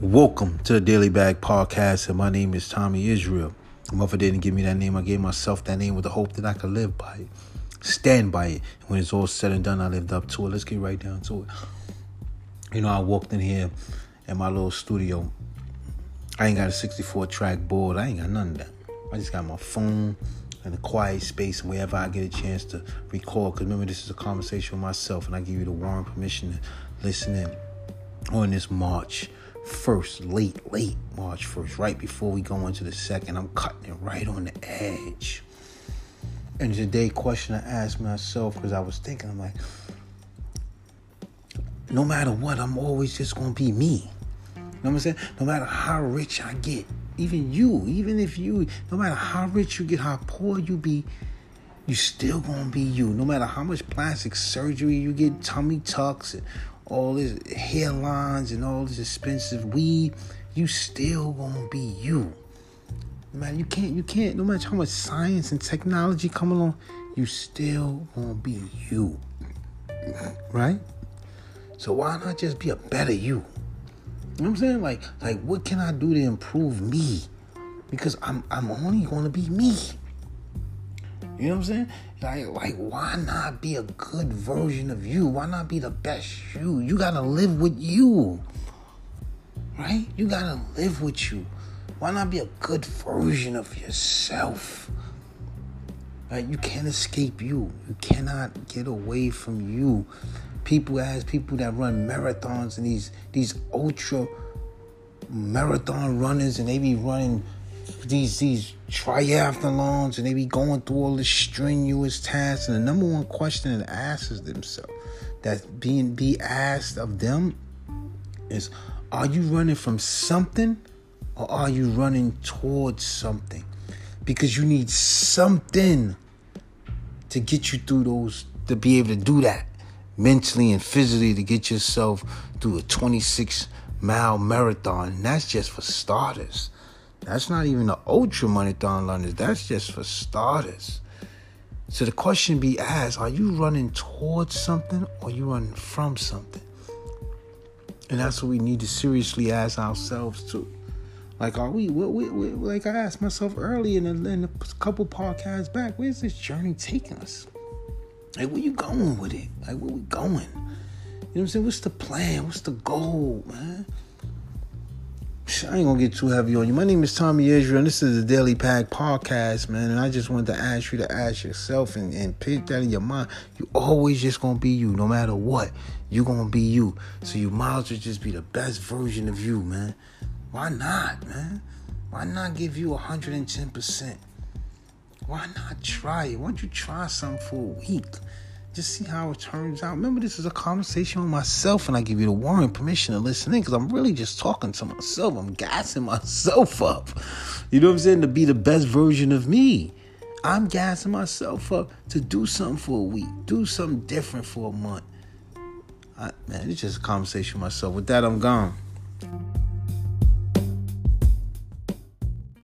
Welcome to the Daily Bag Podcast, and my name is Thomie Isreal. My mother didn't give me that name. I gave myself that name with the hope that I could live by it, stand by it. When it's all said and done, I lived up to it. Let's get right down to it. You know, I walked in here in my little studio. I ain't got a 64 track board. I ain't got none of that. I just got my phone and a quiet space and wherever I get a chance to record. Because remember, this is a conversation with myself, and I give you the warm permission to listen in on this March 1st, late, late March 1st, right before we go into the second. I'm cutting it right on the edge. And today, question I asked myself because I was thinking, I'm like, no matter what, I'm always just gonna be me. You know what I'm saying? No matter how rich I get, even you, even if you, no matter how rich you get, how poor you be, you still gonna be you. No matter how much plastic surgery you get, tummy tucks, and all this hairlines and all this expensive weed, you still gonna be you. Man, you can't, you can't, no matter how much science and technology come along, you still gonna be you. Right? So why not just be a better you? You know what I'm saying? Like, like what can I do to improve me? Because I'm I'm only gonna be me. You know what I'm saying? Like, like, why not be a good version of you? Why not be the best you? You gotta live with you. Right? You gotta live with you. Why not be a good version of yourself? Right? You can't escape you. You cannot get away from you. People as people that run marathons and these these ultra marathon runners and they be running these these triathlons and they be going through all this strenuous tasks. And the number one question that asks themselves that being be asked of them is are you running from something or are you running towards something? Because you need something to get you through those to be able to do that mentally and physically to get yourself through a 26 mile marathon. And that's just for starters that's not even the ultra marathon runners. That's just for starters. So the question be asked: Are you running towards something, or you running from something? And that's what we need to seriously ask ourselves too. Like, are we? Like I asked myself earlier in a, in a couple podcasts back, where's this journey taking us? Like, where you going with it? Like, where we going? You know what I'm saying? What's the plan? What's the goal, man? I ain't gonna get too heavy on you. My name is Thomie Isreal, and this is the Daily Pack Podcast, man. And I just wanted to ask you to ask yourself and, and put that in your mind. You always just gonna be you, no matter what. You gonna be you. So you might as well just be the best version of you, man. Why not, man? Why not give you 110%? Why not try it? Why don't you try something for a week? Just see how it turns out. Remember, this is a conversation with myself, and I give you the warning permission to listen in because I'm really just talking to myself. I'm gassing myself up. You know what I'm saying? To be the best version of me. I'm gassing myself up to do something for a week, do something different for a month. I, man, it's just a conversation with myself. With that, I'm gone.